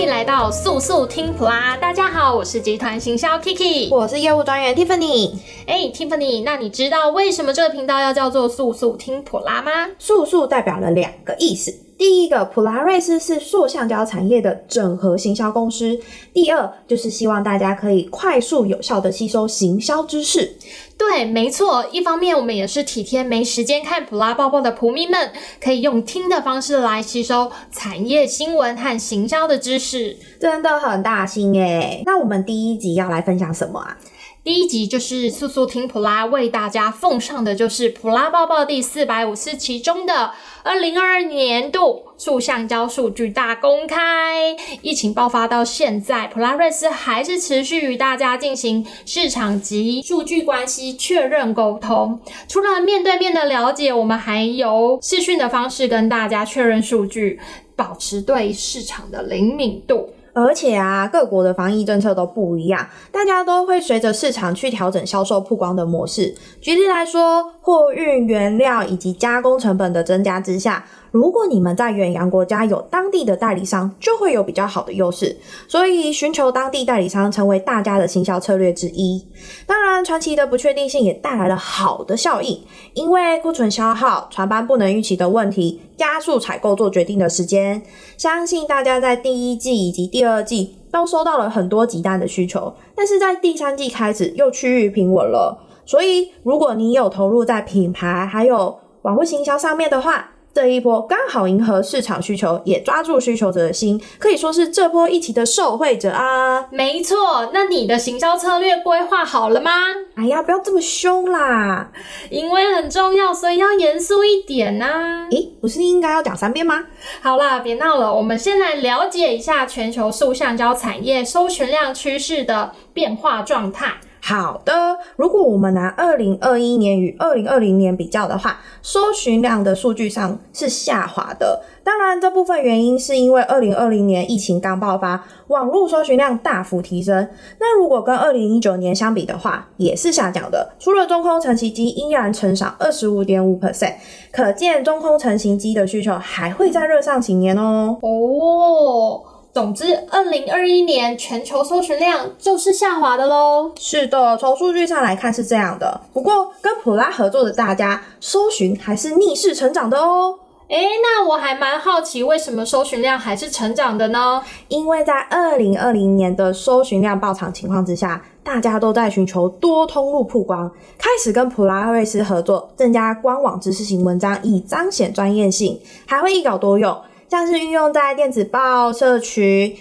迎来到速速听普拉！大家好，我是集团行销 Kiki，我是业务专员 Tiffany。哎，Tiffany，那你知道为什么这个频道要叫做速速听普拉吗？速速代表了两个意思。第一个，普拉瑞斯是塑橡胶产业的整合行销公司。第二，就是希望大家可以快速有效的吸收行销知识。对，没错。一方面，我们也是体贴没时间看普拉报报的普迷们，可以用听的方式来吸收产业新闻和行销的知识，真的很大心诶。那我们第一集要来分享什么啊？第一集就是速速听普拉为大家奉上的就是普拉报报第四百五十期中的二零二二年度塑橡胶数据大公开。疫情爆发到现在，普拉瑞斯还是持续与大家进行市场及数据关系确认沟通。除了面对面的了解，我们还由视讯的方式跟大家确认数据，保持对市场的灵敏度。而且啊，各国的防疫政策都不一样，大家都会随着市场去调整销售曝光的模式。举例来说，货运原料以及加工成本的增加之下，如果你们在远洋国家有当地的代理商，就会有比较好的优势。所以，寻求当地代理商成为大家的行销策略之一。当然，传奇的不确定性也带来了好的效应，因为库存消耗、船班不能预期的问题，加速采购做决定的时间。相信大家在第一季以及第二季都收到了很多急单的需求，但是在第三季开始又趋于平稳了。所以，如果你有投入在品牌还有网络行销上面的话，这一波刚好迎合市场需求，也抓住需求者的心，可以说是这波疫情的受惠者啊。没错，那你的行销策略规划好了吗？哎呀，不要这么凶啦，因为很重要，所以要严肃一点呐、啊。诶，不是应该要讲三遍吗？好啦，别闹了，我们先来了解一下全球塑橡胶产业搜寻量趋势的变化状态。好的，如果我们拿二零二一年与二零二零年比较的话，搜寻量的数据上是下滑的。当然，这部分原因是因为二零二零年疫情刚爆发，网络搜寻量大幅提升。那如果跟二零一九年相比的话，也是下降的。除了中空成型机依然成长二十五点五 percent，可见中空成型机的需求还会再热上几年哦。哦。总之，二零二一年全球搜寻量就是下滑的喽。是的，从数据上来看是这样的。不过，跟普拉合作的大家，搜寻还是逆势成长的哦。诶，那我还蛮好奇，为什么搜寻量还是成长的呢？因为在二零二零年的搜寻量爆涨情况之下，大家都在寻求多通路曝光，开始跟普拉瑞斯合作，增加官网知识型文章，以彰显专业性，还会一稿多用。像是运用在电子报、社群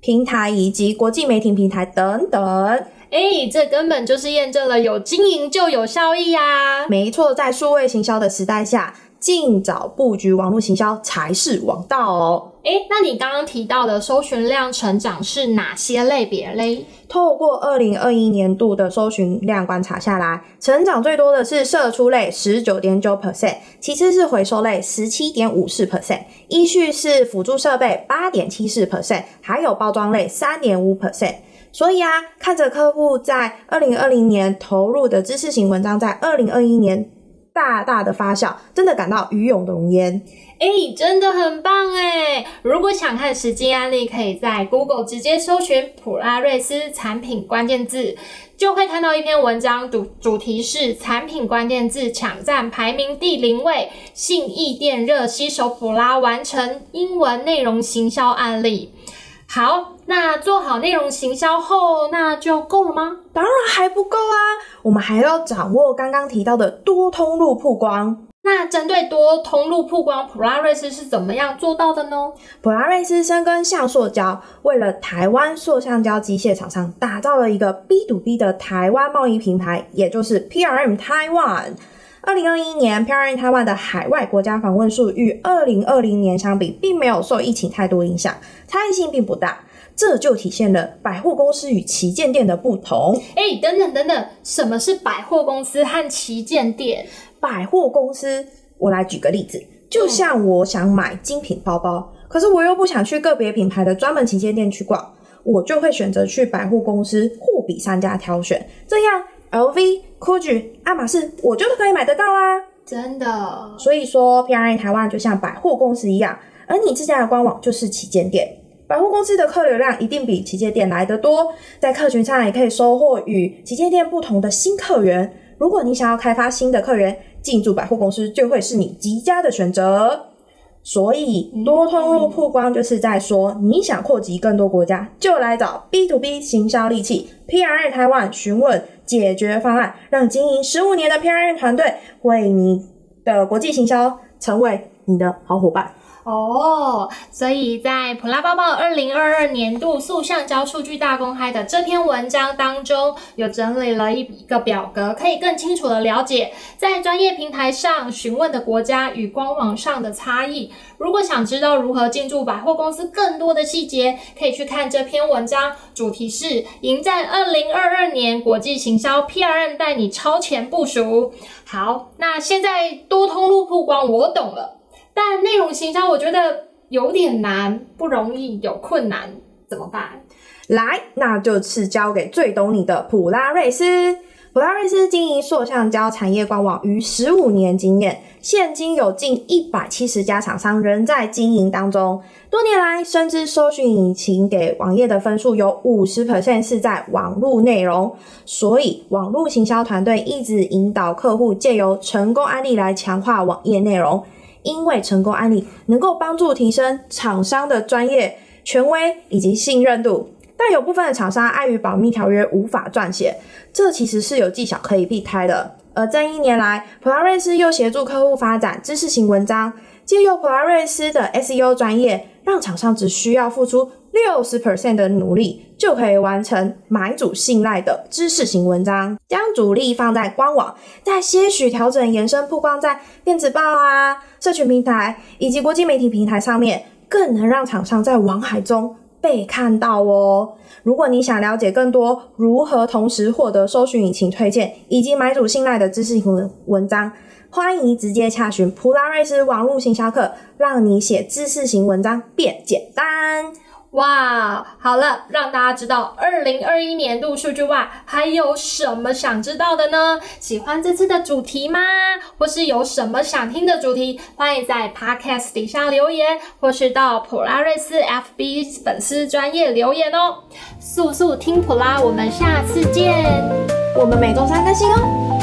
平台以及国际媒体平台等等，诶，这根本就是验证了有经营就有效益啊！没错，在数位行销的时代下，尽早布局网络行销才是王道哦。诶，那你刚刚提到的搜寻量成长是哪些类别嘞？透过二零二一年度的搜寻量观察下来，成长最多的是射出类十九点九 percent，其次是回收类十七点五四 percent，依序是辅助设备八点七四 percent，还有包装类三点五 percent。所以啊，看着客户在二零二零年投入的知识型文章，在二零二一年大大的发酵，真的感到与有荣焉。哎、欸，真的很棒哎！如果想看实际案例，可以在 Google 直接搜寻普拉瑞斯产品关键字，就会看到一篇文章，主主题是产品关键字抢占排名第零位，信义电热携手普拉完成英文内容行销案例。好，那做好内容行销后，那就够了吗？当然还不够啊！我们还要掌握刚刚提到的多通路曝光。那针对多通路曝光，普拉瑞斯是怎么样做到的呢？普拉瑞斯深耕橡塑胶，为了台湾塑橡胶机械厂商打造了一个 B to B 的台湾贸易平台，也就是 PRM Taiwan。二零二一年，PRM Taiwan 的海外国家访问数与二零二零年相比，并没有受疫情太多影响，差异性并不大。这就体现了百货公司与旗舰店的不同。哎，等等等等，什么是百货公司和旗舰店？百货公司，我来举个例子，就像我想买精品包包，可是我又不想去个别品牌的专门旗舰店去逛，我就会选择去百货公司货比三家挑选，这样 LV、GUCCI、爱马仕我就可以买得到啦。真的，所以说 P R A 台湾就像百货公司一样，而你自家的官网就是旗舰店。百货公司的客流量一定比旗舰店来得多，在客群上也可以收获与旗舰店不同的新客源。如果你想要开发新的客源，进驻百货公司就会是你极佳的选择。所以多通路曝光就是在说，你想扩及更多国家，就来找 B to B 行销利器 PRM 台湾询问解决方案，让经营十五年的 PRM 团队为你的国际行销成为你的好伙伴。哦，所以在普拉包报二零二二年度塑橡胶数据大公开的这篇文章当中，有整理了一一个表格，可以更清楚的了解在专业平台上询问的国家与官网上的差异。如果想知道如何进驻百货公司更多的细节，可以去看这篇文章，主题是迎战二零二二年国际行销 PRM 带你超前部署。好，那现在多通路曝光，我懂了。但内容行销我觉得有点难，不容易，有困难，怎么办？来，那就是交给最懂你的普拉瑞斯。普拉瑞斯经营塑橡胶产业官网逾十五年经验，现今有近一百七十家厂商仍在经营当中。多年来，深知搜寻引擎给网页的分数有五十 percent 是在网络内容，所以网络行销团队一直引导客户借由成功案例来强化网页内容。因为成功案例能够帮助提升厂商的专业、权威以及信任度，但有部分的厂商碍于保密条约无法撰写，这其实是有技巧可以避开的。而这一年来，普拉瑞斯又协助客户发展知识型文章，借由普拉瑞斯的 SEO 专业，让厂商只需要付出六十 percent 的努力，就可以完成买主信赖的知识型文章，将主力放在官网，再些许调整，延伸曝光在电子报啊、社群平台以及国际媒体平台上面，更能让厂商在网海中被看到哦。如果你想了解更多如何同时获得搜寻引擎推荐以及买主信赖的知识型文文章，欢迎直接洽询普拉瑞斯网络行销课，让你写知识型文章变简单。哇，好了，让大家知道二零二一年度数据外，还有什么想知道的呢？喜欢这次的主题吗？或是有什么想听的主题？欢迎在 Podcast 底下留言，或是到普拉瑞斯 FB 粉丝专业留言哦。速速听普拉，我们下次见。我们每周三更新哦。